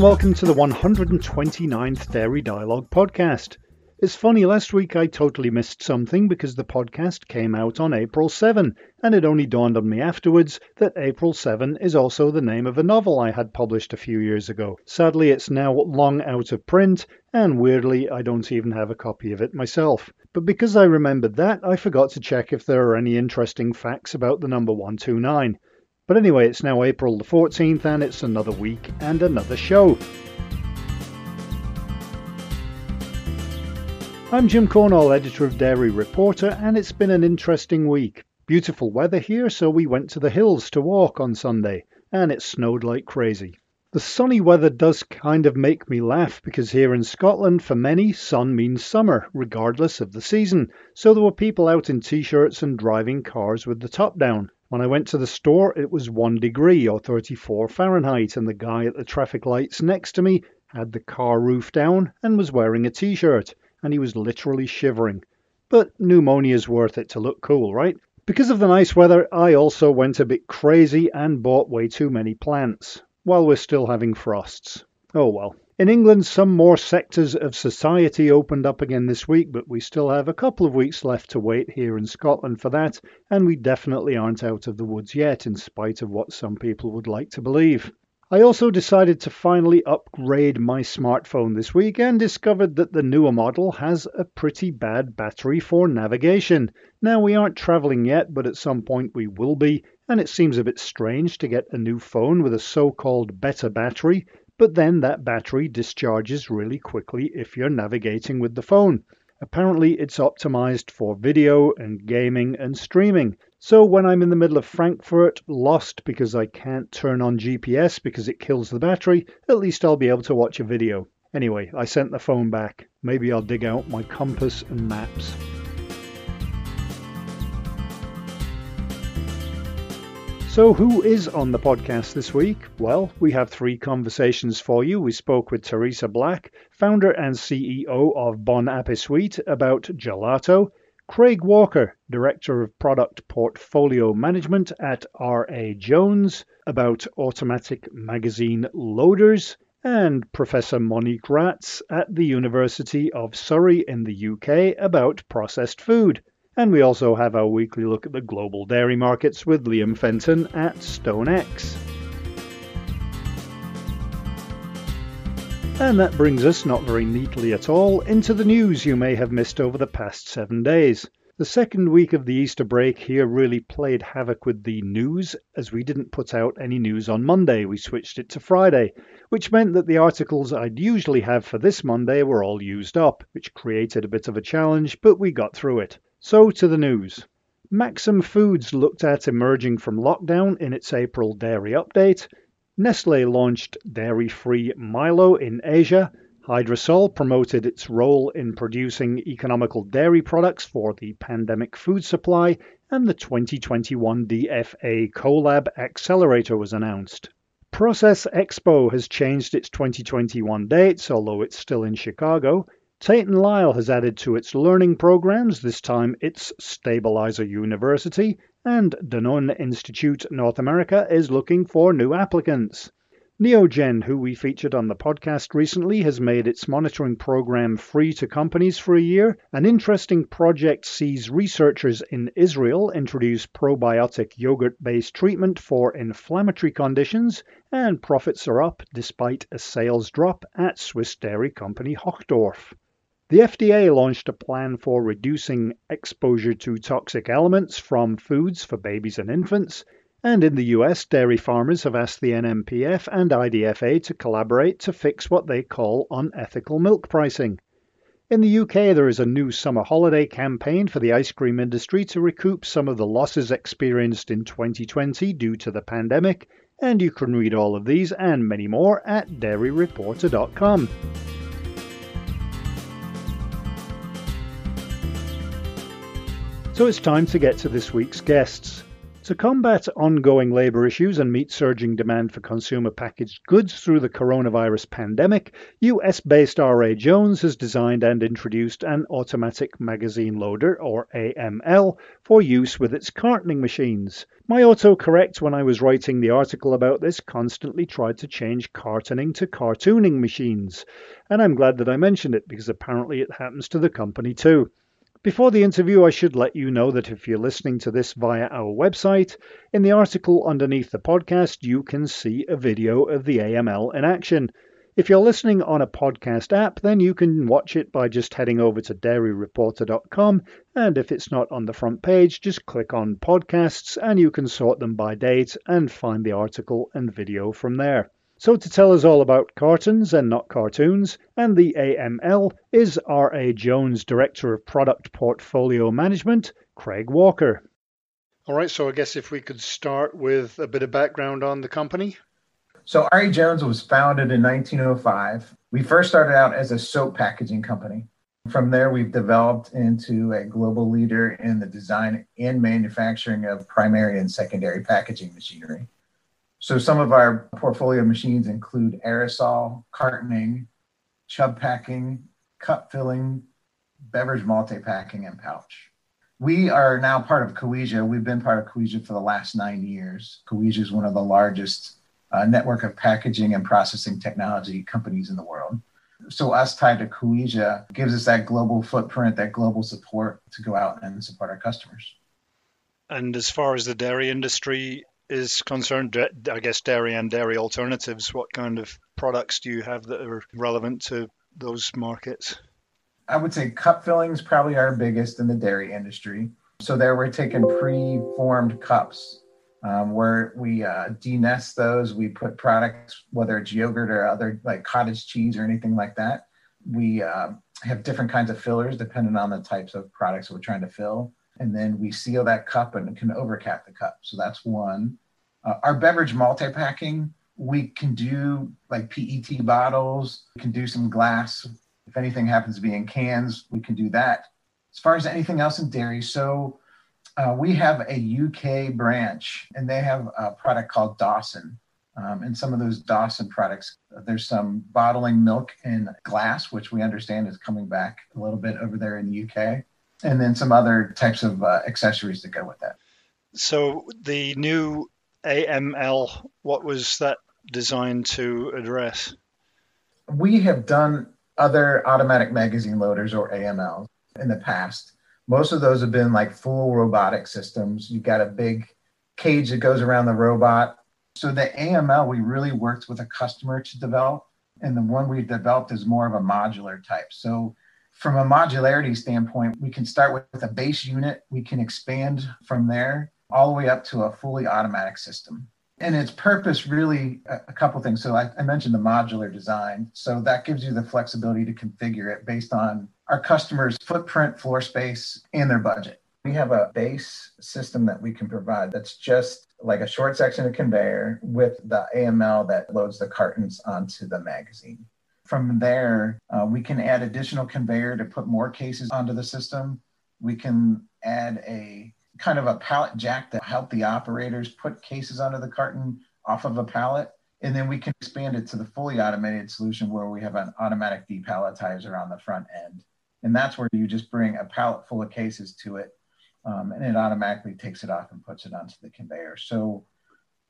And welcome to the 129th Dairy Dialogue podcast. It's funny, last week I totally missed something because the podcast came out on April 7, and it only dawned on me afterwards that April 7 is also the name of a novel I had published a few years ago. Sadly, it's now long out of print, and weirdly, I don't even have a copy of it myself. But because I remembered that, I forgot to check if there are any interesting facts about the number 129. But anyway, it's now April the 14th, and it's another week and another show. I'm Jim Cornall, editor of Dairy Reporter, and it's been an interesting week. Beautiful weather here, so we went to the hills to walk on Sunday, and it snowed like crazy. The sunny weather does kind of make me laugh because here in Scotland, for many, sun means summer, regardless of the season. So there were people out in t shirts and driving cars with the top down. When I went to the store, it was 1 degree or 34 Fahrenheit, and the guy at the traffic lights next to me had the car roof down and was wearing a t shirt and he was literally shivering. But pneumonia's worth it to look cool, right? Because of the nice weather, I also went a bit crazy and bought way too many plants while we're still having frosts. Oh well. In England, some more sectors of society opened up again this week, but we still have a couple of weeks left to wait here in Scotland for that, and we definitely aren't out of the woods yet, in spite of what some people would like to believe. I also decided to finally upgrade my smartphone this week and discovered that the newer model has a pretty bad battery for navigation. Now, we aren't traveling yet, but at some point we will be, and it seems a bit strange to get a new phone with a so called better battery, but then that battery discharges really quickly if you're navigating with the phone. Apparently, it's optimized for video and gaming and streaming. So when I'm in the middle of Frankfurt, lost because I can't turn on GPS because it kills the battery, at least I'll be able to watch a video. Anyway, I sent the phone back. Maybe I'll dig out my compass and maps. So, who is on the podcast this week? Well, we have three conversations for you. We spoke with Teresa Black, founder and CEO of Bon Appetit, about gelato. Craig Walker, Director of Product Portfolio Management at R.A. Jones, about automatic magazine loaders. And Professor Monique Raats at the University of Surrey in the UK about processed food. And we also have our weekly look at the global dairy markets with Liam Fenton at StoneX. And that brings us, not very neatly at all, into the news you may have missed over the past seven days. The second week of the Easter break here really played havoc with the news, as we didn't put out any news on Monday. We switched it to Friday, which meant that the articles I'd usually have for this Monday were all used up, which created a bit of a challenge, but we got through it. So to the news. Maxim Foods looked at emerging from lockdown in its April dairy update. Nestle launched dairy free Milo in Asia. Hydrosol promoted its role in producing economical dairy products for the pandemic food supply, and the 2021 DFA CoLab Accelerator was announced. Process Expo has changed its 2021 dates, although it's still in Chicago. Tate & Lyle has added to its learning programs, this time its Stabilizer University, and Danone Institute North America is looking for new applicants. Neogen, who we featured on the podcast recently, has made its monitoring program free to companies for a year. An interesting project sees researchers in Israel introduce probiotic yogurt based treatment for inflammatory conditions, and profits are up despite a sales drop at Swiss dairy company Hochdorf. The FDA launched a plan for reducing exposure to toxic elements from foods for babies and infants. And in the US, dairy farmers have asked the NMPF and IDFA to collaborate to fix what they call unethical milk pricing. In the UK, there is a new summer holiday campaign for the ice cream industry to recoup some of the losses experienced in 2020 due to the pandemic, and you can read all of these and many more at dairyreporter.com. So it's time to get to this week's guests. To combat ongoing labour issues and meet surging demand for consumer packaged goods through the coronavirus pandemic, US based RA Jones has designed and introduced an automatic magazine loader, or AML, for use with its cartoning machines. My autocorrect, when I was writing the article about this, constantly tried to change cartoning to cartooning machines, and I'm glad that I mentioned it because apparently it happens to the company too. Before the interview, I should let you know that if you're listening to this via our website, in the article underneath the podcast, you can see a video of the AML in action. If you're listening on a podcast app, then you can watch it by just heading over to dairyreporter.com. And if it's not on the front page, just click on podcasts and you can sort them by date and find the article and video from there. So, to tell us all about cartons and not cartoons, and the AML, is R.A. Jones, Director of Product Portfolio Management, Craig Walker. All right, so I guess if we could start with a bit of background on the company. So, R.A. Jones was founded in 1905. We first started out as a soap packaging company. From there, we've developed into a global leader in the design and manufacturing of primary and secondary packaging machinery. So some of our portfolio machines include aerosol, cartoning, chub packing, cup filling, beverage multi-packing, and pouch. We are now part of Coesia. We've been part of Coesia for the last nine years. Coesia is one of the largest uh, network of packaging and processing technology companies in the world. So us tied to Coesia gives us that global footprint, that global support to go out and support our customers. And as far as the dairy industry is concerned, I guess dairy and dairy alternatives, what kind of products do you have that are relevant to those markets? I would say cup fillings probably our biggest in the dairy industry. So there we're taking pre-formed cups um, where we uh, denest those. We put products, whether it's yogurt or other like cottage cheese or anything like that. We uh, have different kinds of fillers depending on the types of products we're trying to fill and then we seal that cup and can overcap the cup. So that's one. Uh, our beverage multi-packing, we can do like PET bottles, we can do some glass. If anything happens to be in cans, we can do that. As far as anything else in dairy, so uh, we have a UK branch and they have a product called Dawson. Um, and some of those Dawson products, there's some bottling milk in glass, which we understand is coming back a little bit over there in the UK and then some other types of uh, accessories that go with that. So the new AML, what was that designed to address? We have done other automatic magazine loaders or AMLs in the past. Most of those have been like full robotic systems. You've got a big cage that goes around the robot. So the AML, we really worked with a customer to develop. And the one we developed is more of a modular type. So from a modularity standpoint, we can start with a base unit, we can expand from there all the way up to a fully automatic system. And its purpose really a, couple things. So I, I mentioned the modular design. So that gives you the flexibility to configure it based on our customers' footprint, floor space, and their budget. We have a base system that we can provide that's just like a short section of conveyor with the AML that loads the cartons onto the magazine. From there, uh, we can add additional conveyor to put more cases onto the system. We can add a kind of a pallet jack to help the operators put cases onto the carton off of a pallet. And then we can expand it to the fully automated solution where we have an automatic depalletizer on the front end. And that's where you just bring a pallet full of cases to it um, and it automatically takes it off and puts it onto the conveyor. So,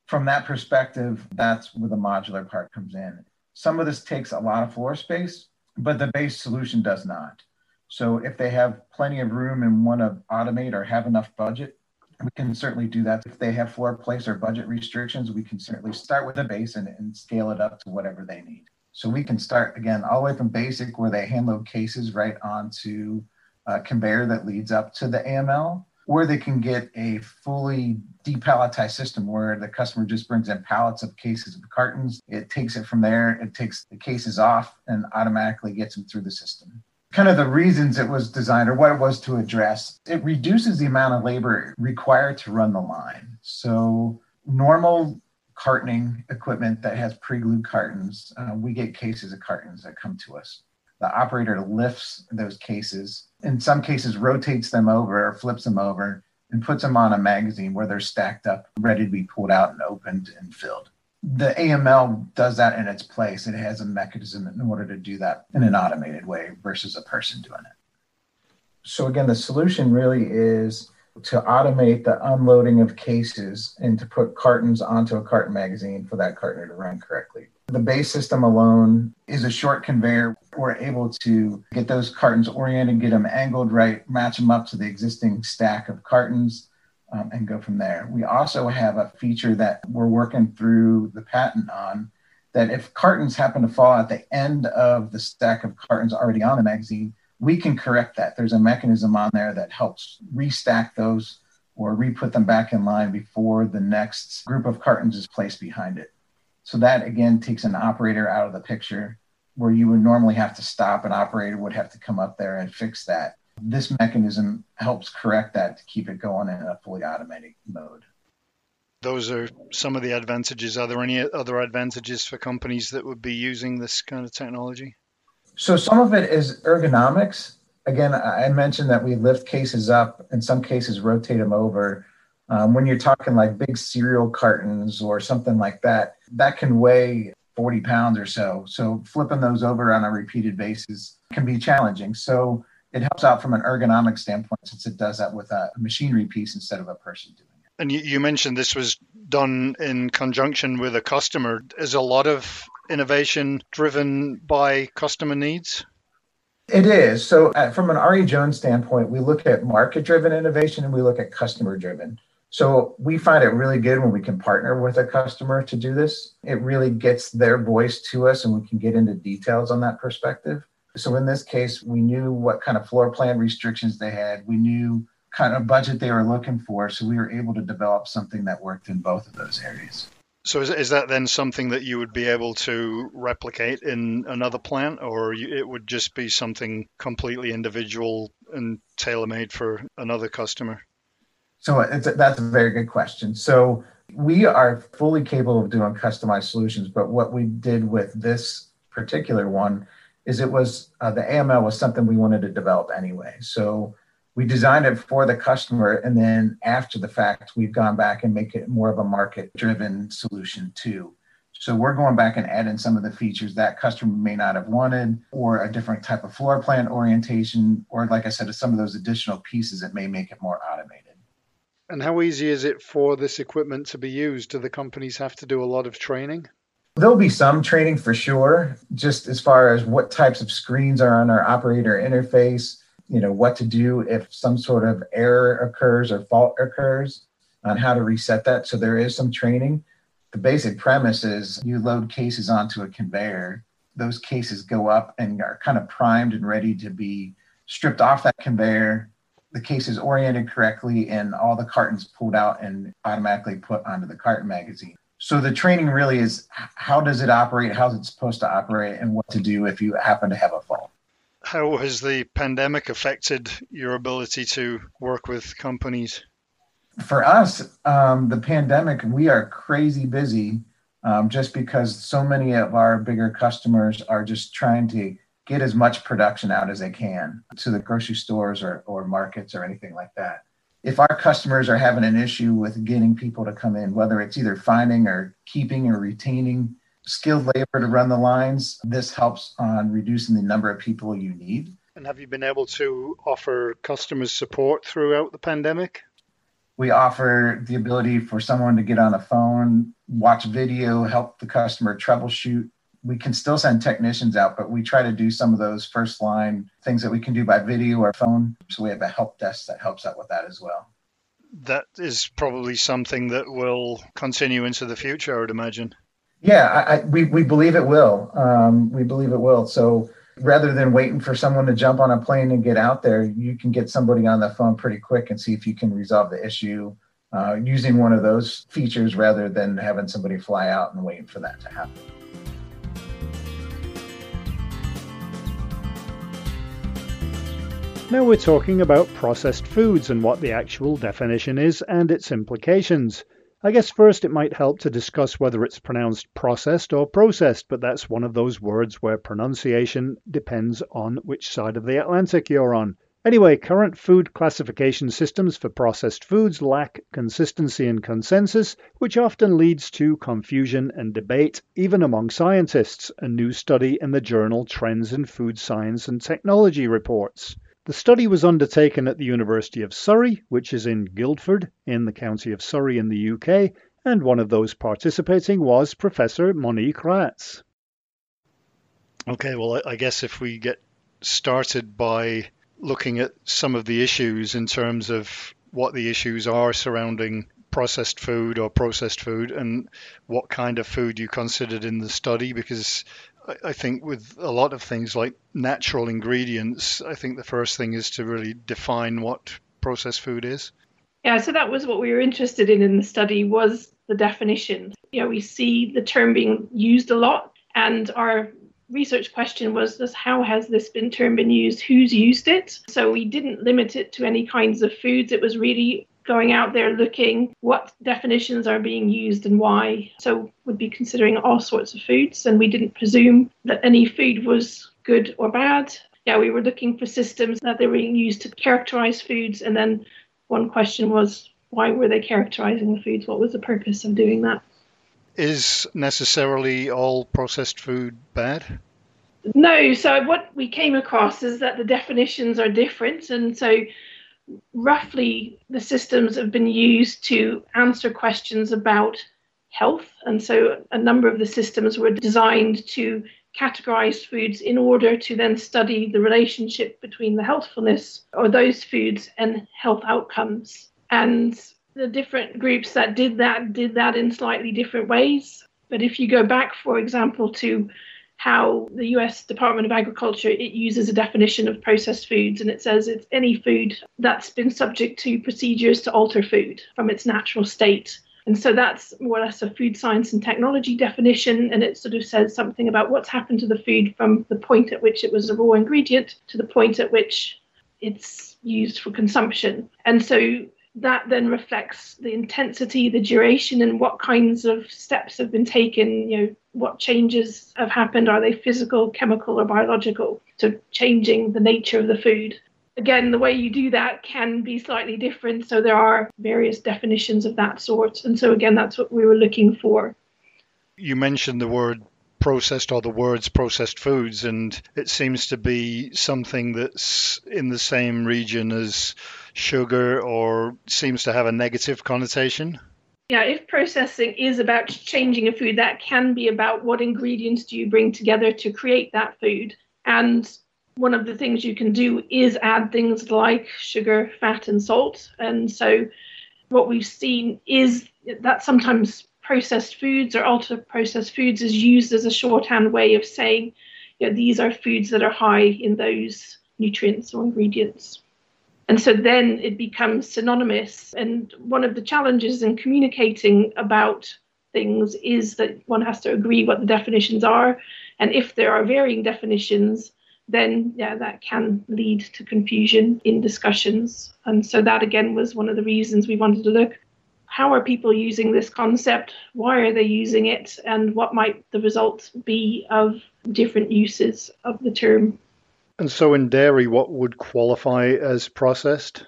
from that perspective, that's where the modular part comes in. Some of this takes a lot of floor space, but the base solution does not. So if they have plenty of room and want to automate or have enough budget, we can certainly do that. If they have floor place or budget restrictions, we can certainly start with the base and, and scale it up to whatever they need. So we can start again all the way from basic where they hand load cases right onto a conveyor that leads up to the AML or they can get a fully depalletized system where the customer just brings in pallets of cases of cartons. It takes it from there, it takes the cases off and automatically gets them through the system. Kind of the reasons it was designed or what it was to address, it reduces the amount of labor required to run the line. So, normal cartoning equipment that has pre glued cartons, uh, we get cases of cartons that come to us the operator lifts those cases, in some cases rotates them over or flips them over, and puts them on a magazine where they're stacked up, ready to be pulled out and opened and filled. The AML does that in its place. It has a mechanism in order to do that in an automated way versus a person doing it. So, again, the solution really is to automate the unloading of cases and to put cartons onto a carton magazine for that carton to run correctly. The base system alone is a short conveyor. We're able to get those cartons oriented, get them angled right, match them up to the existing stack of cartons, um, and go from there. We also have a feature that we're working through the patent on that if cartons happen to fall at the end of the stack of cartons already on the magazine, we can correct that. There's a mechanism on there that helps restack those or re-put them back in line before the next group of cartons is placed behind it. So that again takes an operator out of the picture where you would normally have to stop an operator would have to come up there and fix that. This mechanism helps correct that to keep it going in a fully automatic mode. Those are some of the advantages. Are there any other advantages for companies that would be using this kind of technology? So some of it is ergonomics. Again, I mentioned that we lift cases up, in some cases rotate them over. Um, when you're talking like big cereal cartons or something like that, that can weigh 40 pounds or so. So flipping those over on a repeated basis can be challenging. So it helps out from an ergonomic standpoint since it does that with a machinery piece instead of a person doing it. And you, mentioned this was done in conjunction with a customer. Is a lot of innovation driven by customer needs? It is. So, uh, from an R.A. Jones standpoint, we look at market driven innovation and we look at customer driven. So we find it really good when we can partner with a customer to do this. It really gets their voice to us and we can get into details on that perspective. So in this case, we knew what kind of floor plan restrictions they had. We knew kind of budget they were looking for. So we were able to develop something that worked in both of those areas. So is, is that then something that you would be able to replicate in another plant or you, it would just be something completely individual and tailor-made for another customer? So that's a very good question. So we are fully capable of doing customized solutions, but what we did with this particular one is it was uh, the AML was something we wanted to develop anyway. So we designed it for the customer, and then after the fact, we've gone back and make it more of a market-driven solution too. So we're going back and adding some of the features that customer may not have wanted, or a different type of floor plan orientation, or like I said, some of those additional pieces that may make it more automated. And how easy is it for this equipment to be used? Do the companies have to do a lot of training? There'll be some training for sure, just as far as what types of screens are on our operator interface, you know, what to do if some sort of error occurs or fault occurs on how to reset that. So there is some training. The basic premise is you load cases onto a conveyor. Those cases go up and are kind of primed and ready to be stripped off that conveyor the case is oriented correctly and all the cartons pulled out and automatically put onto the carton magazine. So the training really is how does it operate, how's it supposed to operate, and what to do if you happen to have a fault. How has the pandemic affected your ability to work with companies? For us, um, the pandemic, we are crazy busy um, just because so many of our bigger customers are just trying to get as much production out as they can to the grocery stores or, or markets or anything like that. If our customers are having an issue with getting people to come in, whether it's either finding or keeping or retaining skilled labor to run the lines, this helps on reducing the number of people you need. And have you been able to offer customers support throughout the pandemic? We offer the ability for someone to get on a phone, watch video, help the customer troubleshoot we can still send technicians out, but we try to do some of those first line things that we can do by video or phone. So we have a help desk that helps out with that as well. That is probably something that will continue into the future, I would imagine. Yeah, I, I, we, we believe it will. Um, we believe it will. So rather than waiting for someone to jump on a plane and get out there, you can get somebody on the phone pretty quick and see if you can resolve the issue uh, using one of those features rather than having somebody fly out and waiting for that to happen. Now we're talking about processed foods and what the actual definition is and its implications. I guess first it might help to discuss whether it's pronounced processed or processed, but that's one of those words where pronunciation depends on which side of the Atlantic you're on. Anyway, current food classification systems for processed foods lack consistency and consensus, which often leads to confusion and debate, even among scientists, a new study in the journal Trends in Food Science and Technology reports. The study was undertaken at the University of Surrey, which is in Guildford, in the county of Surrey in the UK, and one of those participating was Professor Monique Raats. Okay, well, I guess if we get started by looking at some of the issues in terms of what the issues are surrounding processed food or processed food and what kind of food you considered in the study because I think with a lot of things like natural ingredients, I think the first thing is to really define what processed food is. Yeah, so that was what we were interested in in the study was the definition. You know, we see the term being used a lot, and our research question was just how has this been term been used? Who's used it? So we didn't limit it to any kinds of foods. It was really going out there looking what definitions are being used and why. So would be considering all sorts of foods, and we didn't presume that any food was good or bad. Yeah, we were looking for systems that they were being used to characterize foods, and then one question was why were they characterizing the foods? What was the purpose of doing that? Is necessarily all processed food bad? No. So what we came across is that the definitions are different, and so roughly the systems have been used to answer questions about health, and so a number of the systems were designed to categorize foods in order to then study the relationship between the healthfulness of those foods and health outcomes. And the different groups that did that did that in slightly different ways. But if you go back, for example, to how the US Department of Agriculture it uses a definition of processed foods and it says it's any food that's been subject to procedures to alter food from its natural state and so that's more or less a food science and technology definition, and it sort of says something about what's happened to the food from the point at which it was a raw ingredient to the point at which it's used for consumption. And so that then reflects the intensity, the duration, and what kinds of steps have been taken. You know, what changes have happened? Are they physical, chemical, or biological? So changing the nature of the food again, the way you do that can be slightly different. So there are various definitions of that sort. And so, again, that's what we were looking for. You mentioned the word processed or the words processed foods, and it seems to be something that's in the same region as sugar or seems to have a negative connotation. Yeah, if processing is about changing a food, that can be about what ingredients do you bring together to create that food. And one of the things you can do is add things like sugar, fat, and salt. And so, what we've seen is that sometimes processed foods or ultra processed foods is used as a shorthand way of saying, you know, these are foods that are high in those nutrients or ingredients. And so then it becomes synonymous. And one of the challenges in communicating about things is that one has to agree what the definitions are. And if there are varying definitions, then yeah, that can lead to confusion in discussions. And so that again was one of the reasons we wanted to look. How are people using this concept? Why are they using it? And what might the results be of different uses of the term? And so, in dairy, what would qualify as processed?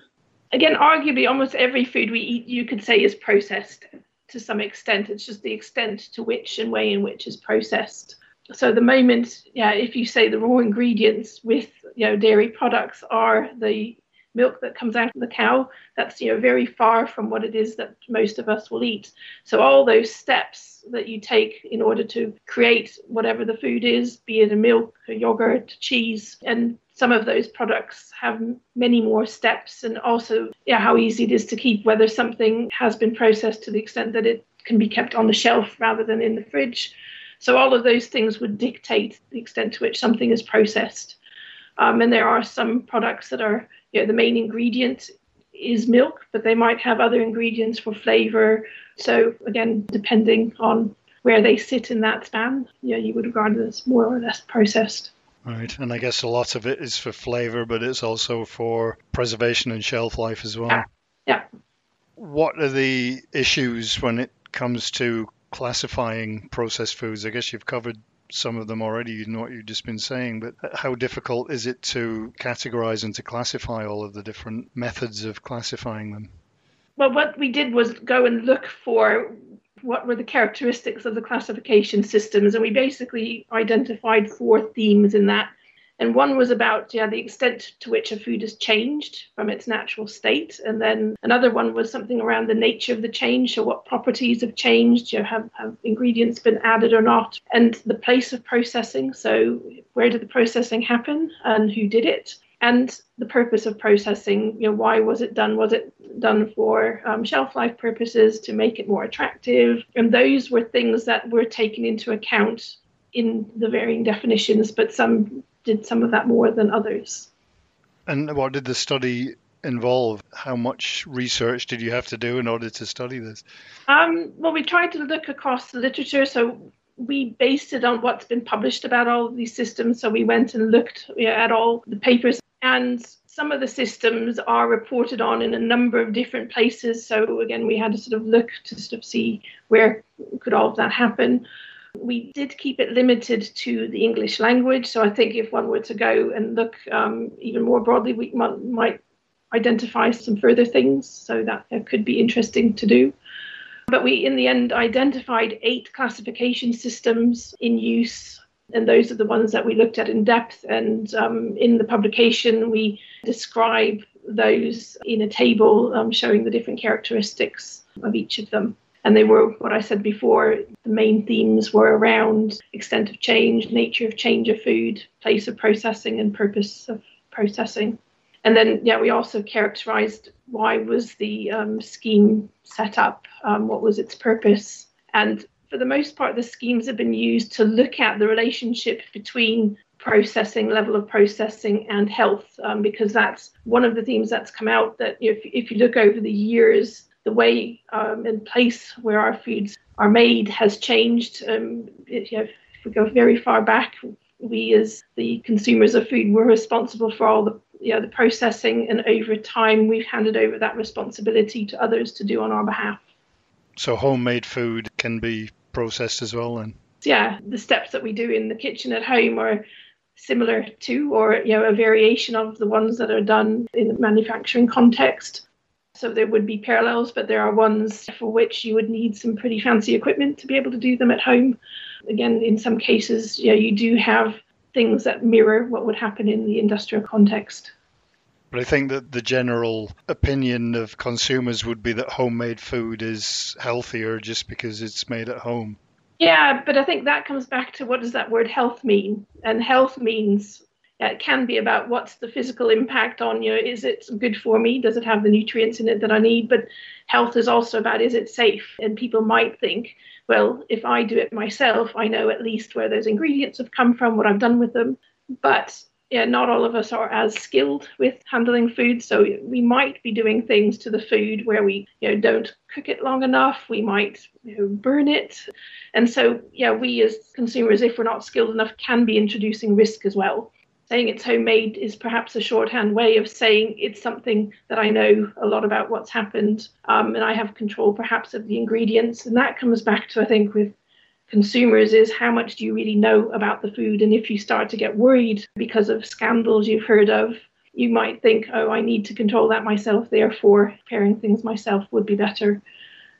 Again, arguably, almost every food we eat, you could say, is processed to some extent. It's just the extent to which and way in which is processed so the moment, yeah, if you say the raw ingredients with you know dairy products are the milk that comes out of the cow, that's you know very far from what it is that most of us will eat. So all those steps that you take in order to create whatever the food is, be it a milk, a yogurt, cheese, and some of those products have many more steps and also yeah how easy it is to keep whether something has been processed to the extent that it can be kept on the shelf rather than in the fridge so all of those things would dictate the extent to which something is processed. Um, and there are some products that are, you know, the main ingredient is milk, but they might have other ingredients for flavor. So again, depending on where they sit in that span, yeah, you would regard it as more or less processed. Right, and I guess a lot of it is for flavor, but it's also for preservation and shelf life as well. Yeah. yeah. What are the issues when it comes to classifying processed foods? I guess you've covered some of them already, know what you've just been saying, but how difficult is it to categorize and to classify all of the different methods of classifying them? Well, what we did was go and look for what were the characteristics of the classification systems, and we basically identified four themes in that and one was about yeah, the extent to which a food has changed from its natural state. And then another one was something around the nature of the change. So, what properties have changed? You know, have, have ingredients been added or not? And the place of processing. So, where did the processing happen and who did it? and the purpose of processing you know why was it done was it done for um, shelf life purposes to make it more attractive and those were things that were taken into account in the varying definitions but some did some of that more than others. And what did the study involve? How much research did you have to do in order to study this? Um, well, we tried to look across the literature. So we based it on what's been published about all of these systems. So we went and looked at all the papers, and some of the systems are reported on in a number of different places. So again, we had to sort of look to sort of see where could all of that happen. We did keep it limited to the English language. So I think if one were to go and look um, even more broadly, we might, might identify some further things. So that, could be interesting to do. But we, in the end, identified eight classification systems in use. And those are the ones that we looked at in depth. And um, in the publication, we describe those in a table um, showing the different characteristics of each of them. And they were what I said before. The main themes were around extent of change, nature of change of food, place of processing, and purpose of processing. And then, yeah, we also characterized why was the um, scheme set up, um, what was its purpose, and for the most part, the schemes have been used to look at the relationship between processing, level of processing, and health, um, because that's one of the themes that's come out. That if, if you look over the years, the way um, and place where our foods are made has changed. Um, if, you know, if we go very far back, we as the consumers of food were responsible for all the you know, the processing, and over time we've handed over that responsibility to others to do on our behalf. So homemade food can be processed as well, then. Yeah, the steps that we do in the kitchen at home are similar to, or you know, a variation of the ones that are done in the manufacturing context. So there would be parallels, but there are ones for which you would need some pretty fancy equipment to be able to do them at home. Again, in some cases, you, know, you do have things that mirror what would happen in the industrial context. But I think that the general opinion of consumers would be that homemade food is healthier just because it's made at home. Yeah, but I think that comes back to what does that word health mean? And health means Uh, it can be about what's the physical impact on you. Is it good for me? Does it have the nutrients in it that I need? But health is also about is it safe? And people might think, well, if I do it myself, I know at least where those ingredients have come from, what I've done with them. But yeah, not all of us are as skilled with handling food. So we might be doing things to the food where we, you know, don't cook it long enough. We might you know, burn it. And so, yeah, we as consumers, if we're not skilled enough, can be introducing risk as well saying it's homemade is perhaps a shorthand way of saying it's something that I know a lot about what's happened um, and I have control perhaps of the ingredients. And that comes back to, I think, with consumers is how much do you really know about the food? And if you start to get worried because of scandals you've heard of, you might think, oh, I need to control that myself, therefore, preparing things myself would be better.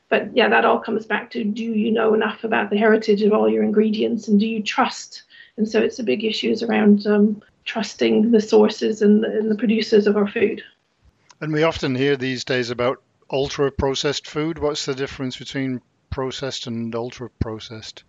But yeah, that all comes back to do you know enough about the heritage of all your ingredients and do you trust? And so it's a big issues around um, trusting the sources and the, and the producers of our food. And we often hear these days about ultra processed food. What's the difference between processed and ultra processed?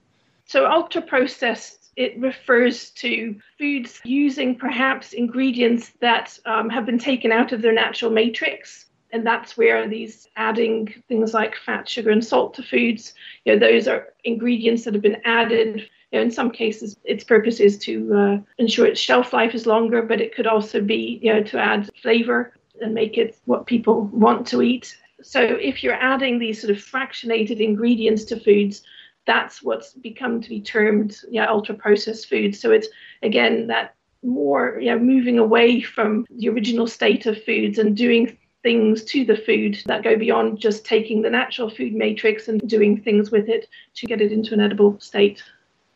So, ultra processed it refers to foods using perhaps ingredients that um, have been taken out of their natural matrix. And that's where these adding things like fat, sugar, and salt to foods, you know, those are ingredients that have been added know, in some cases, its purpose is to uh, ensure its shelf life is longer, but it could also be, you know, to add flavor and make it what people want to eat. So if you're adding these sort of fractionated ingredients to foods, that's what's become to be termed yeah, ultra processed foods. So it's again that more yeah, moving away from the original state of foods and doing things to the food that go beyond just taking the natural food matrix and doing things with it to get it into an edible state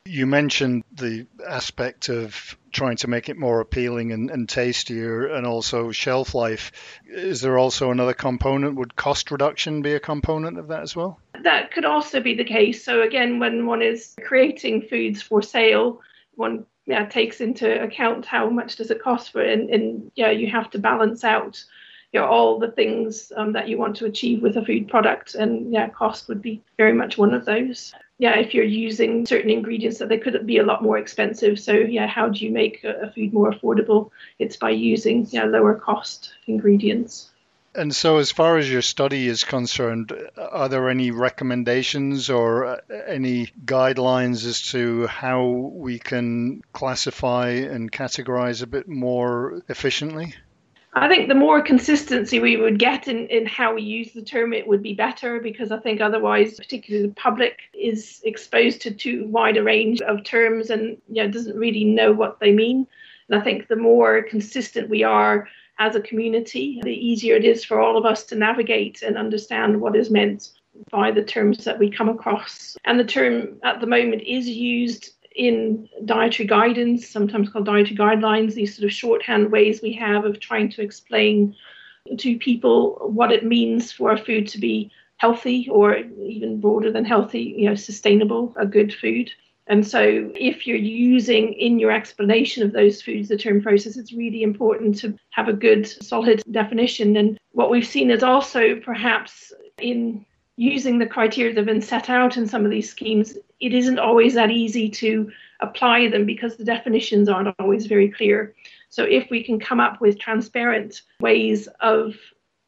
You mentioned the aspect of trying to make it more appealing and, and, tastier and also shelf life. Is there also another component? Would cost reduction be a component of that as well? That could also be the case. So, again, when one is creating foods for sale, one yeah, takes into account how much does it cost for it, and, and yeah, you have to balance out you know, all the things um, that you want to achieve with a food product, and yeah, cost would be very much one of those yeah, if you're using certain ingredients that they could be a lot more expensive. So yeah, how do you make a, food more affordable? It's by using yeah, lower cost ingredients. And so, as far as your study is concerned, are there any recommendations or uh, any guidelines as to how we can classify and categorize a bit more efficiently? I think the more consistency we would get in, in how we use the term, it would be better because I think otherwise, particularly the public is exposed to too wide a range of terms and you know, doesn't really know what they mean. And I think the more consistent we are as a community, the easier it is for all of us to navigate and understand what is meant by the terms that we come across. And the term at the moment is used in dietary guidance, sometimes called dietary guidelines, these sort of shorthand ways we have of trying to explain to people what it means for a food to be healthy or even broader than healthy, you know, sustainable, a good food. And so, if you're using in your explanation of those foods the term process, it's really important to have a good, solid definition. And what we've seen is also perhaps in using the criteria that have been set out in some of these schemes, it isn't always that easy to apply them because the definitions aren't always very clear. So if we can come up with transparent ways of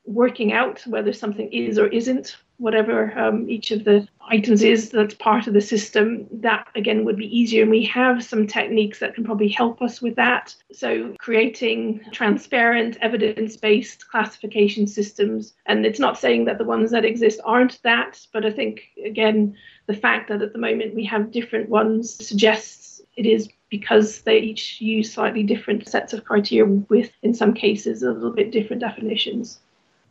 working out whether something is or isn't whatever um, each of the items is that's part of the system, that again would be easier. And we have some techniques that can probably help us with that. So, creating transparent, evidence based classification systems. And it's not saying that the ones that exist aren't that, but I think, again, the fact that at the moment we have different ones suggests it is because they each use slightly different sets of criteria with, in some cases, a little bit different definitions.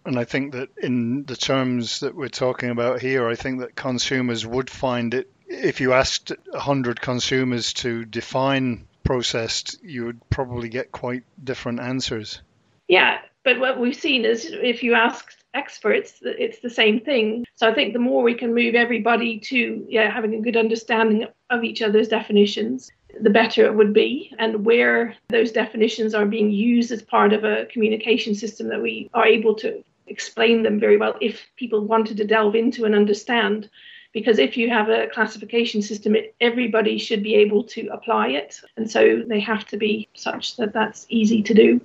And I think that in the terms that we're talking about here, I think that consumers would find it, if you asked 100 consumers to define processed, you would probably get quite different answers. Yeah, but what we've seen is if you ask experts, it's the same thing. So I think the more we can move everybody to yeah, having a good understanding of each other's definitions, the better it would be, and where those definitions are being used as part of a communication system that we are able to explain them very well if people wanted to delve into and understand. Because if you have a classification system, it, everybody should be able to apply it. And so they have to be such that that's easy to do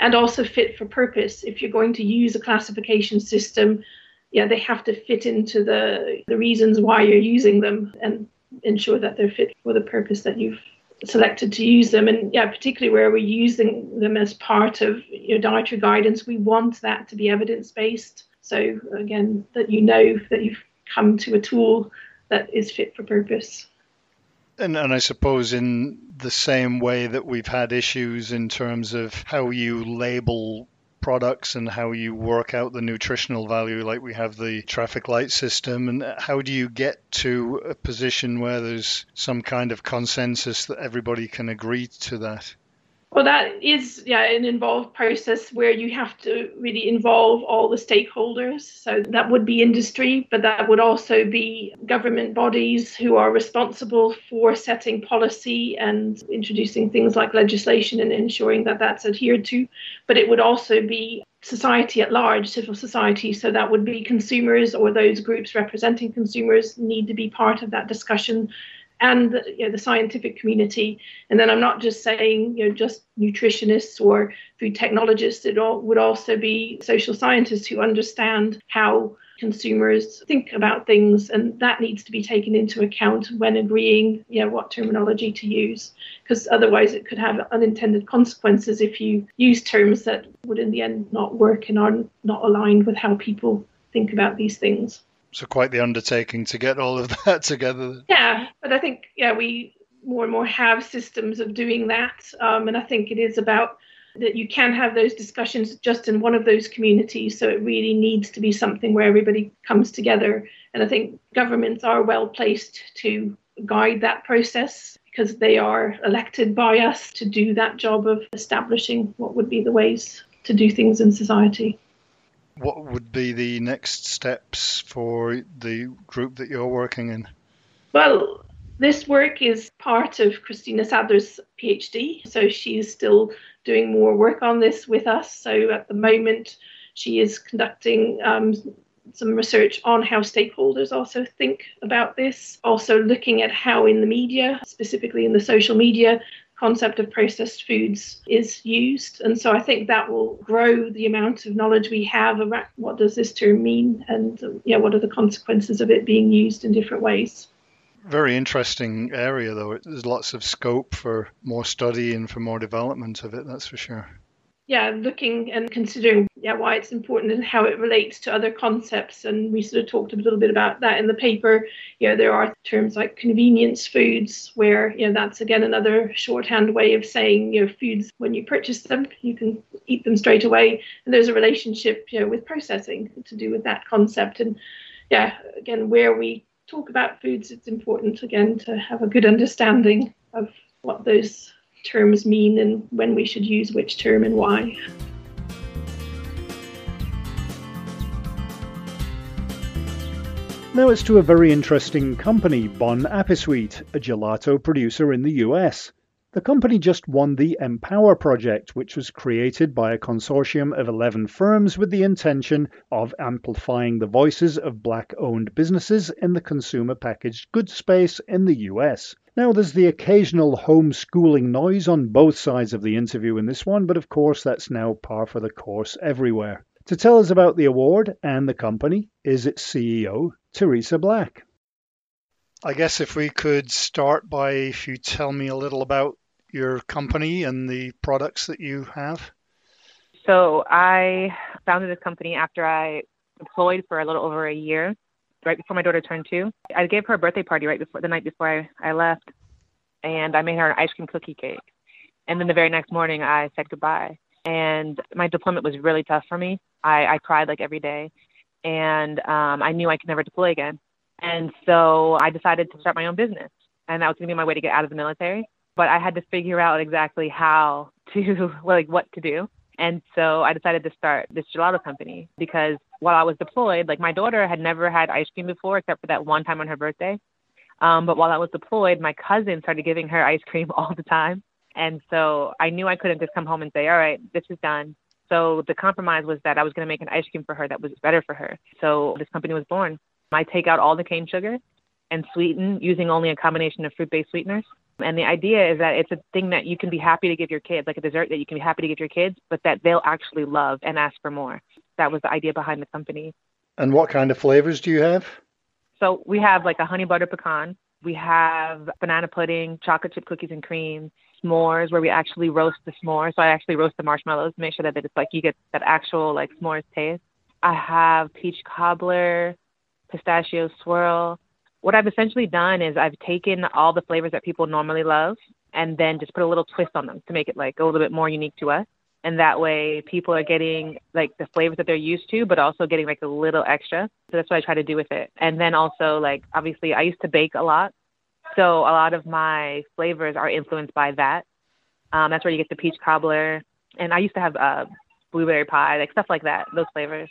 and also fit for purpose. If you're going to use a classification system, yeah, they have to fit into the, the reasons why you're using them and ensure that they're fit for the purpose that you've selected to use them. And yeah, particularly where we're using them as part of your dietary guidance, we want that to be evidence based. So again, that you know that you've come to a tool that is fit for purpose. And, and I suppose in the same way that we've had issues in terms of how you label products and how you work out the nutritional value like we have the traffic light system and how do you get to a position where there's some kind of consensus that everybody can agree to that well, that is yeah an involved process where you have to really involve all the stakeholders. So that would be industry, but that would also be government bodies who are responsible for setting policy and introducing things like legislation and ensuring that that's adhered to. But it would also be society at large, civil society. So that would be consumers or those groups representing consumers need to be part of that discussion and the, you know, the scientific community. And then I'm not just saying you know just nutritionists or food technologists. It all would also be social scientists who understand how consumers think about things, and that needs to be taken into account when agreeing, you know, what terminology to use, because otherwise it could have unintended consequences if you use terms that would in the end not work and are not aligned with how people think about these things so quite the undertaking to get all of that together. Yeah, but I think yeah we more and more have systems of doing that, um, and I think it is about that you can have those discussions just in one of those communities. So it really needs to be something where everybody comes together, and I think governments are well placed to guide that process because they are elected by us to do that job of establishing what would be the ways to do things in society. What would be the next steps for the group that you're working in? Well, this work is part of Christina Sadler's PhD, so she's still doing more work on this with us. So at the moment, she is conducting um, some research on how stakeholders also think about this, also looking at how in the media, specifically in the social media, concept of processed foods is used and so i think that will grow the amount of knowledge we have about what does this term mean and yeah what are the consequences of it being used in different ways very interesting area, though. There's lots of scope for more study and for more development of it, that's for sure. Yeah, looking and considering yeah why it's important and how it relates to other concepts, and we sort of talked a little bit about that in the paper. You know, there are terms like convenience foods, where you know that's again another shorthand way of saying you know foods when you purchase them you can eat them straight away, and there's a relationship you know with processing to do with that concept, and yeah, again where we talk about foods, it's important again to have a good understanding of what those terms mean and when we should use which term and why. Now it's to a very interesting company, Bon AppeSweet, a gelato producer in the US. The company just won the Empower project, which was created by a consortium of 11 firms with the intention of amplifying the voices of black owned businesses in the consumer packaged goods space in the US. Now, there's the occasional homeschooling noise on both sides of the interview in this one, but of course, that's now par for the course everywhere. To tell us about the award and the company is its CEO, Teresa Black. I guess if we could start by if you tell me a little about your company and the products that you have. So I founded this company after I deployed for a little over a year, right before my daughter turned two. I gave her a birthday party right before the night before I, I left, and I made her an ice cream cookie cake. And then the very next morning, I said goodbye. And my deployment was really tough for me. I, I cried like every day, and um, I knew I could never deploy again. And so I decided to start my own business. And that was going to be my way to get out of the military. But I had to figure out exactly how to, like, what to do. And so I decided to start this gelato company because while I was deployed, like my daughter had never had ice cream before except for that one time on her birthday. Um, but while I was deployed, my cousin started giving her ice cream all the time. And so I knew I couldn't just come home and say, all right, this is done. So the compromise was that I was going to make an ice cream for her that was better for her. So this company was born. I take out all the cane sugar and sweeten using only a combination of fruit based sweeteners. And the idea is that it's a thing that you can be happy to give your kids, like a dessert that you can be happy to give your kids, but that they'll actually love and ask for more. That was the idea behind the company. And what kind of flavors do you have? So we have like a honey butter pecan. We have banana pudding, chocolate chip cookies and cream, s'mores where we actually roast the s'mores. So I actually roast the marshmallows to make sure that it's like you get that actual like s'mores taste. I have peach cobbler, pistachio swirl. What I've essentially done is I've taken all the flavors that people normally love and then just put a little twist on them to make it like a little bit more unique to us. And that way people are getting like the flavors that they're used to, but also getting like a little extra. So that's what I try to do with it. And then also like obviously I used to bake a lot. So a lot of my flavors are influenced by that. Um, that's where you get the peach cobbler. And I used to have uh, blueberry pie, like stuff like that, those flavors.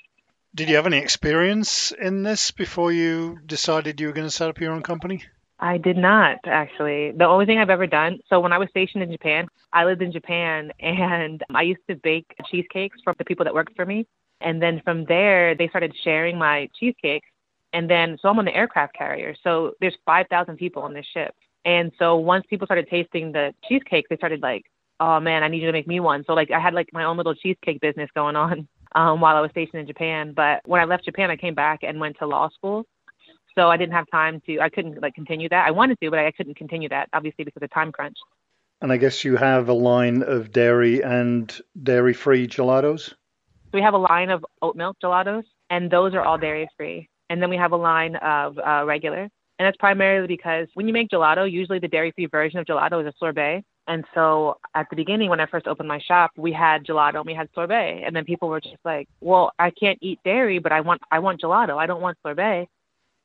Did you have any experience in this before you decided you were going to set up your own company? I did not actually. The only thing I've ever done, so when I was stationed in Japan, I lived in Japan and I used to bake cheesecakes for the people that worked for me. And then from there, they started sharing my cheesecakes. And then, so I'm on the aircraft carrier. So there's 5,000 people on this ship. And so once people started tasting the cheesecake, they started like, oh man, I need you to make me one. So like I had like my own little cheesecake business going on um, while I was stationed in Japan. But when I left Japan, I came back and went to law school. So I didn't have time to, I couldn't like continue that. I wanted to, but I couldn't continue that, obviously, because of time crunch. And I guess you have a line of dairy and dairy free gelatos? We have a line of oat milk gelatos, and those are all dairy free. And then we have a line of uh, regular. And that's primarily because when you make gelato, usually the dairy free version of gelato is a sorbet. And so at the beginning, when I first opened my shop, we had gelato and we had sorbet. And then people were just like, well, I can't eat dairy, but I want, I want gelato. I don't want sorbet.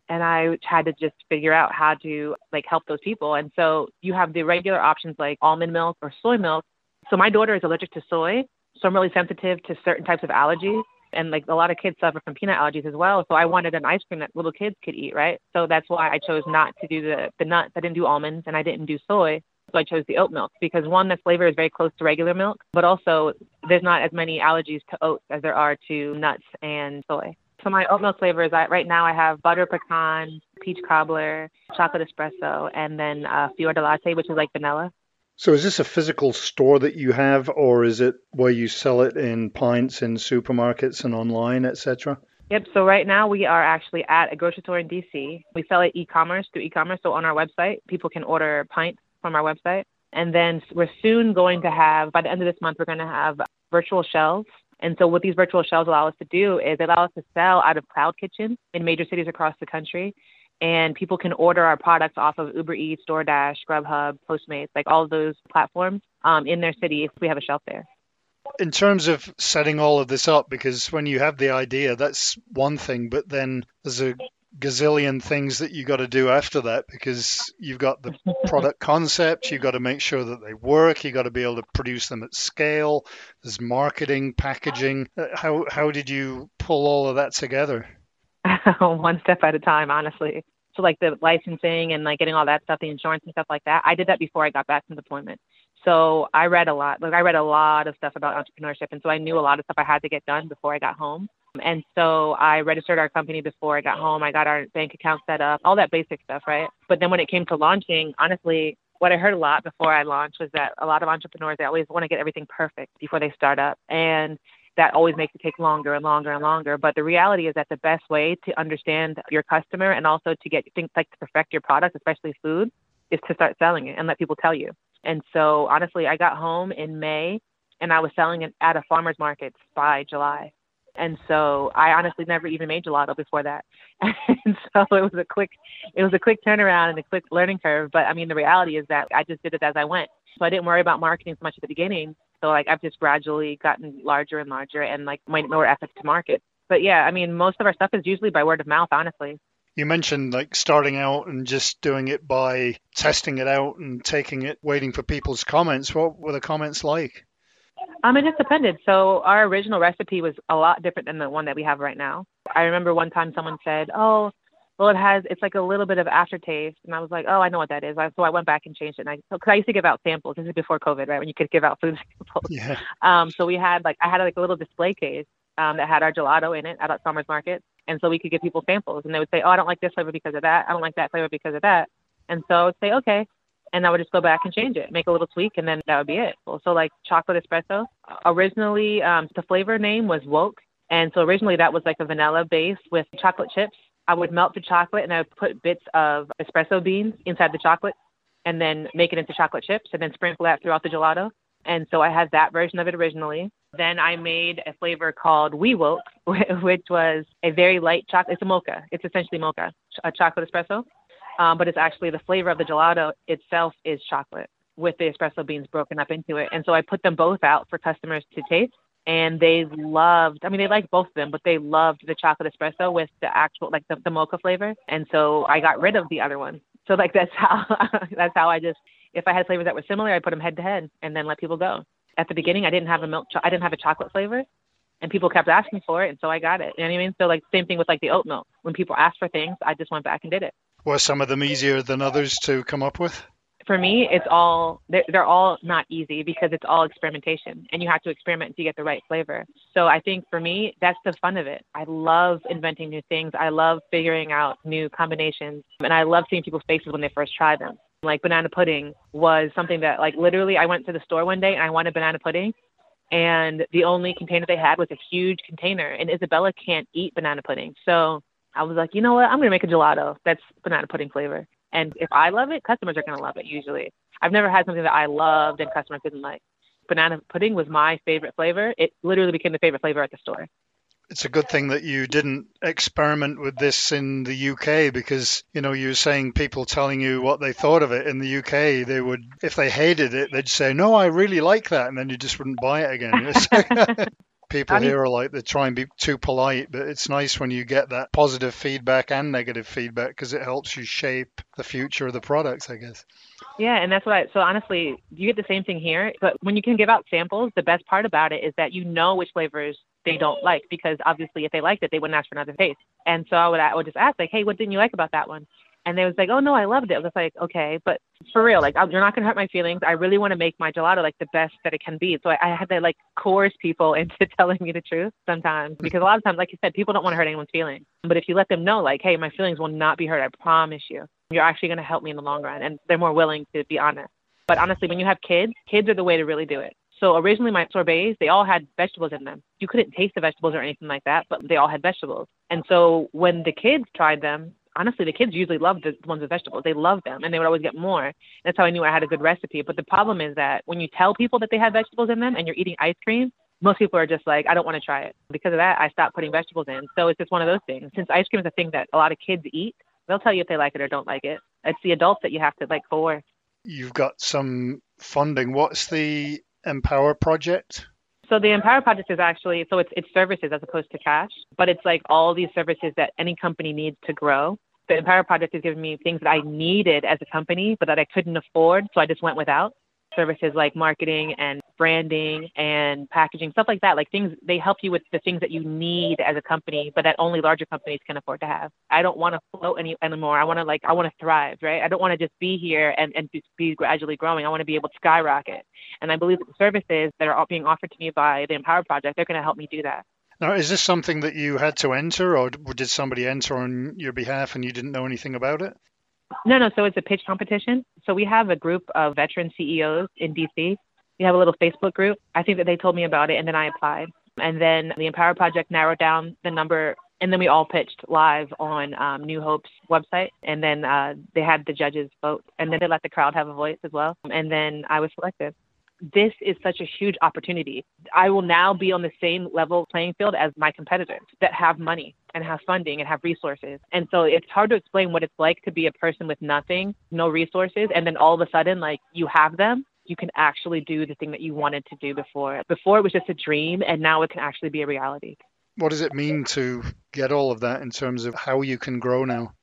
and I had to just figure out how to like help those people. And so you have the regular options like almond milk or soy milk. So my daughter is allergic to soy, so I'm really sensitive to certain types of allergies. And like a lot of kids suffer from peanut allergies as well. So I wanted an ice cream that little kids could eat, right? So that's why I chose not to do the the nuts. I didn't do almonds and I didn't do soy. So I chose the oat milk because one, the flavor is very close to regular milk, but also there's not as many allergies to oats as there are to nuts and soy. So my oat milk flavors, I, right now I have butter pecan, peach cobbler, chocolate espresso, and then uh, fior di latte, which is like vanilla. So is this a physical store that you have, or is it where you sell it in pints in supermarkets and online, etc.? Yep. So right now we are actually at a grocery store in DC. We sell it e-commerce through e-commerce. So on our website, people can order pints from our website. And then we're soon going to have, by the end of this month, we're going to have virtual shelves. And so what these virtual shelves allow us to do is allow us to sell out of Cloud kitchens in major cities across the country. And people can order our products off of Uber Eats, DoorDash, Grubhub, Postmates, like all those platforms um, in their city if we have a shelf there in terms of setting all of this up, because when you have the idea, that's one thing, but then there's a gazillion things that you got to do after that because you've got the product concept, you've got to make sure that they work, you've got to be able to produce them at scale. There's marketing, packaging. Uh, how how did you pull all of that together? One step at a time, honestly. So like the licensing and like getting all that stuff, the insurance and stuff like that. I did that before I got back from deployment. So I read a lot. Like I read a lot of stuff about entrepreneurship, and so I knew a lot of stuff I had to get done before I got home. And so I registered our company before I got home. I got our bank account set up, all that basic stuff, right? But then when it came to launching, honestly, what I heard a lot before I launched was that a lot of entrepreneurs they always want to get everything perfect before they start up, and that always makes it take longer and longer and longer. But the reality is that the best way to understand your customer and also to get things like to perfect your product, especially food, is to start selling it and let people tell you. And so honestly, I got home in May and I was selling it at a farmer's market by July. And so I honestly never even made gelato before that. and so it was a quick it was a quick turnaround and a quick learning curve. But I mean the reality is that I just did it as I went. So I didn't worry about marketing so much at the beginning. So like I've just gradually gotten larger and larger and like my more efforts to market. But yeah, I mean most of our stuff is usually by word of mouth, honestly. You mentioned like starting out and just doing it by testing it out and taking it, waiting for people's comments. What were the comments like? Um, it just depended. So our original recipe was a lot different than the one that we have right now. I remember one time someone said, "Oh, well, it has it's like a little bit of aftertaste," and I was like, "Oh, I know what that is." So I went back and changed it. And I because I used to give out samples. This is before COVID, right? When you could give out food samples. Yeah. Um, so we had like I had like a little display case um, that had our gelato in it at farmers market, and so we could give people samples, and they would say, "Oh, I don't like this flavor because of that. I don't like that flavor because of that." And so I would say, "Okay, and I would just go back and change it, make a little tweak, and then that would be it. So like chocolate espresso. Originally, um, the flavor name was Woke, and so originally that was like a vanilla base with chocolate chips. I would melt the chocolate and I would put bits of espresso beans inside the chocolate, and then make it into chocolate chips, and then sprinkle that throughout the gelato. And so I had that version of it originally. Then I made a flavor called We Woke, which was a very light chocolate. It's a mocha. It's essentially mocha, a chocolate espresso um, but it's actually the flavor of the gelato itself is chocolate with the espresso beans broken up into it. And so I put them both out for customers to taste. And they loved, I mean, they liked both of them, but they loved the chocolate espresso with the actual, like the, the mocha flavor. And so I got rid of the other one. So like that's how, that's how I just, if I had flavors that were similar, I put them head to head and then let people go. At the beginning, I didn't have a milk, cho- I didn't have a chocolate flavor and people kept asking for it. And so I got it. You know what I mean? So like same thing with like the oat milk. When people asked for things, I just went back and did it. Were some of them easier than others to come up with? For me, it's all they're, all not easy because it's all experimentation, and you have to experiment to get the right flavor. So I think for me, that's the fun of it. I love inventing new things. I love figuring out new combinations, and I love seeing people's faces when they first try them. Like banana pudding was something that, like, literally, I went to the store one day and I wanted banana pudding, and the only container they had was a huge container, and Isabella can't eat banana pudding, so I was like, you know what? I'm to make a gelato that's banana pudding flavor. And if I love it, customers are to love it usually. I've never had something that I loved and customers didn't like. Banana pudding was my favorite flavor. It literally became the favorite flavor at the store. It's a good thing that you didn't experiment with this in the UK because, you know, you were saying people telling you what they thought of it in the UK, they would, if they hated it, they'd say, no, I really like that. And then you just wouldn't buy it again. people here are like they try and be too polite, but it's nice when you get that positive feedback and negative feedback because it helps you shape the future of the products, I guess. Yeah, and that's what I so honestly, you get the same thing here, but when you can give out samples, the best part about it is that you know which flavors they don't like because obviously if they liked it, they wouldn't ask for another taste. And so I would I would just ask like, "Hey, what didn't you like about that one?" And they was like, "Oh no, I loved it." I was like, "Okay, but for real, like you're not gonna hurt my feelings. I really want to make my gelato like the best that it can be." So I, I had to like coerce people into telling me the truth sometimes because a lot of times, like you said, people don't want to hurt anyone's feelings. But if you let them know, like, "Hey, my feelings will not be hurt. I promise you. You're actually gonna help me in the long run," and they're more willing to be honest. But honestly, when you have kids, kids are the way to really do it. So originally my sorbets, they all had vegetables in them. You couldn't taste the vegetables or anything like that, but they all had vegetables. And so when the kids tried them, honestly, the kids usually love the ones with vegetables. They love them, and they would always get more. That's how I knew I had a good recipe. But the problem is that when you tell people that they have vegetables in them and you're eating ice cream, most people are just like, I don't want to try it. Because of that, I stopped putting vegetables in. So it's just one of those things. Since ice cream is a thing that a lot of kids eat, they'll tell you if they like it or don't like it. It's the adults that you have to like for. You've got some funding. What's the Empower project? So the Empower project is actually so it's it's services as opposed to cash, but it's like all these services that any company needs to grow. The Empower project has given me things that I needed as a company, but that I couldn't afford, so I just went without services like marketing and branding and packaging, stuff like that. Like things, they help you with the things that you need as a company, but that only larger companies can afford to have. I don't want to float any anymore. I want to like, I want to thrive, right? I don't want to just be here and, and be gradually growing. I want to be able to skyrocket. And I believe that the services that are being offered to me by the Empower Project, they're going to help me do that. Now, is this something that you had to enter, or did somebody enter on your behalf and you didn't know anything about it? No, no. So it's a pitch competition. So we have a group of veteran CEOs in DC. We have a little Facebook group. I think that they told me about it, and then I applied. And then the Empower Project narrowed down the number, and then we all pitched live on um, New Hope's website. And then uh, they had the judges vote, and then they let the crowd have a voice as well. And then I was selected this is such a huge opportunity. I will now be on the same level playing field as my competitors that have money and have funding and have resources. And so it's hard to explain what it's like to be a person with nothing, no resources, and then all of a sudden, like you have them. You can actually do the thing that you wanted to do before. Before it was just a dream, and now it can actually be a reality. What does it mean to get all of that in terms of how you can grow now?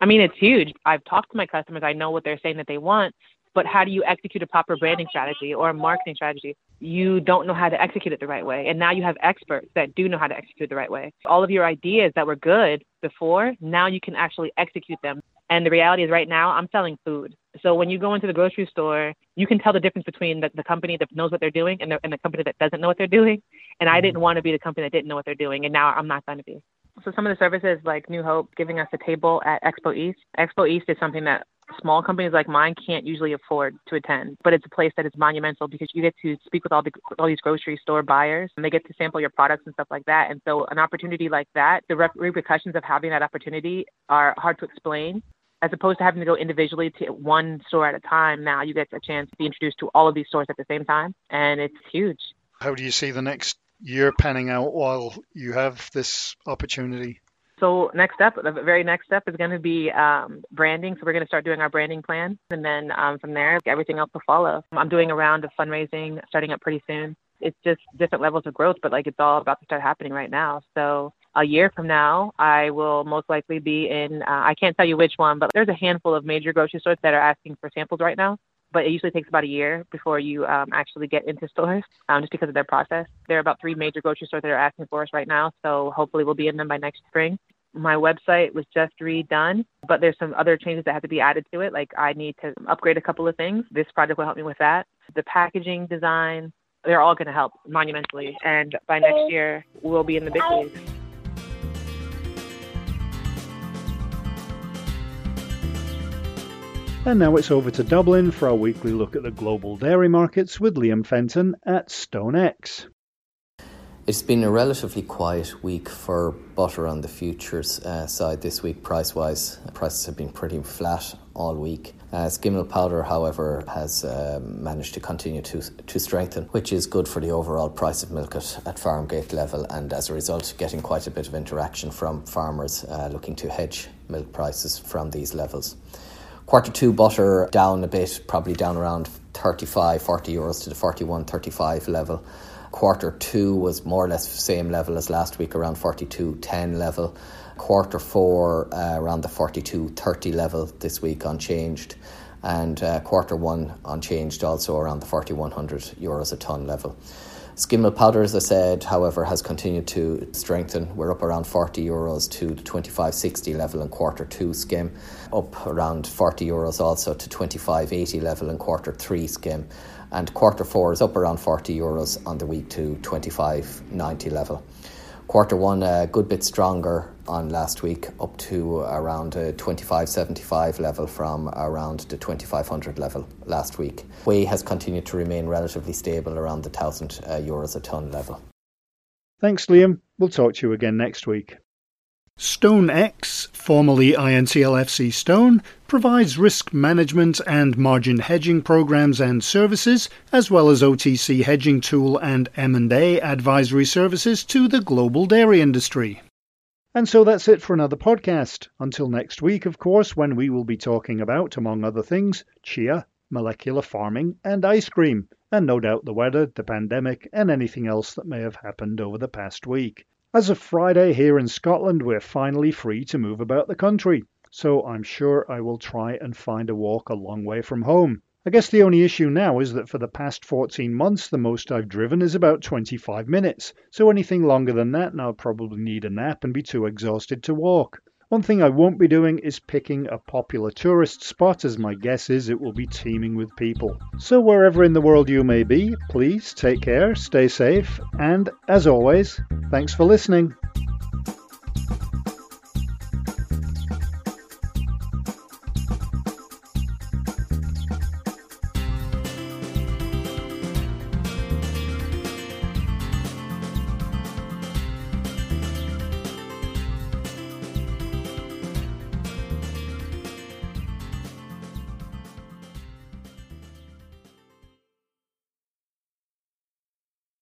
I mean, it's huge. I've talked to my customers. I know what they're saying that they want but how do you execute a proper branding strategy or a marketing strategy? You don't know how to execute it the right way. And now you have experts that do know how to execute it the right way. All of your ideas that were good before, now you can actually execute them. And the reality is, right now, I'm selling food. So when you go into the grocery store, you can tell the difference between the, the company that knows what they're doing and the, and the company that doesn't know what they're doing. And I mm-hmm. didn't want to be the company that didn't know what they're doing. And now I'm not going to be. So some of the services like New Hope giving us a table at Expo East. Expo East is something that small companies like mine can't usually afford to attend, but it's a place that is monumental because you get to speak with all the all these grocery store buyers and they get to sample your products and stuff like that. And so an opportunity like that, the repercussions of having that opportunity are hard to explain. As opposed to having to go individually to one store at a time, now you get a chance to be introduced to all of these stores at the same time, and it's huge. How do you see the next year panning out while you have this opportunity? So next step, the very next step is going to be um, branding. So we're going to start doing our branding plan, and then um, from there, everything else will follow. I'm doing a round of fundraising starting up pretty soon. It's just different levels of growth, but like it's all about to start happening right now. So a year from now, I will most likely be in. Uh, I can't tell you which one, but there's a handful of major grocery stores that are asking for samples right now but it usually takes about a year before you um, actually get into stores um, just because of their process. There are about three major grocery stores that are asking for us right now, so hopefully we'll be in them by next spring. My website was just redone, but there's some other changes that have to be added to it. Like I need to upgrade a couple of things. This project will help me with that. The packaging design, they're all going to help monumentally. And by next year, we'll be in the big leagues. And now it's over to Dublin for our weekly look at the global dairy markets with Liam Fenton at StoneX. It's been a relatively quiet week for butter on the futures uh, side this week, price wise. Prices have been pretty flat all week. Uh, milk powder, however, has uh, managed to continue to, to strengthen, which is good for the overall price of milk at, at farm gate level, and as a result, getting quite a bit of interaction from farmers uh, looking to hedge milk prices from these levels. Quarter two butter down a bit, probably down around 35, 40 euros to the 41, 35 level. Quarter two was more or less the same level as last week, around 42, 10 level. Quarter four, uh, around the 42, 30 level this week, unchanged. And uh, quarter one, unchanged, also around the 4100 euros a tonne level. Skim milk powder, as I said, however, has continued to strengthen. We're up around 40 euros to the 25.60 level in quarter two skim, up around 40 euros also to 25.80 level in quarter three skim, and quarter four is up around 40 euros on the week to 25.90 level. Quarter one a good bit stronger on last week, up to around a 25.75 level from around the 2500 level last week. Whey has continued to remain relatively stable around the 1000 uh, euros a tonne level. Thanks, Liam. We'll talk to you again next week. StoneX, formerly INTL FCStone, provides risk management and margin hedging programs and services, as well as OTC hedging tool and M&A advisory services to the global dairy industry. And so that's it for another podcast. Until next week, of course, when we will be talking about, among other things, chia, molecular farming, and ice cream, and no doubt the weather, the pandemic, and anything else that may have happened over the past week. As of Friday here in Scotland, we're finally free to move about the country, so I'm sure I will try and find a walk a long way from home. I guess the only issue now is that for the past 14 months, the most I've driven is about 25 minutes, so anything longer than that, and I'll probably need a nap and be too exhausted to walk. One thing I won't be doing is picking a popular tourist spot, as my guess is it will be teeming with people. So, wherever in the world you may be, please take care, stay safe, and as always, thanks for listening.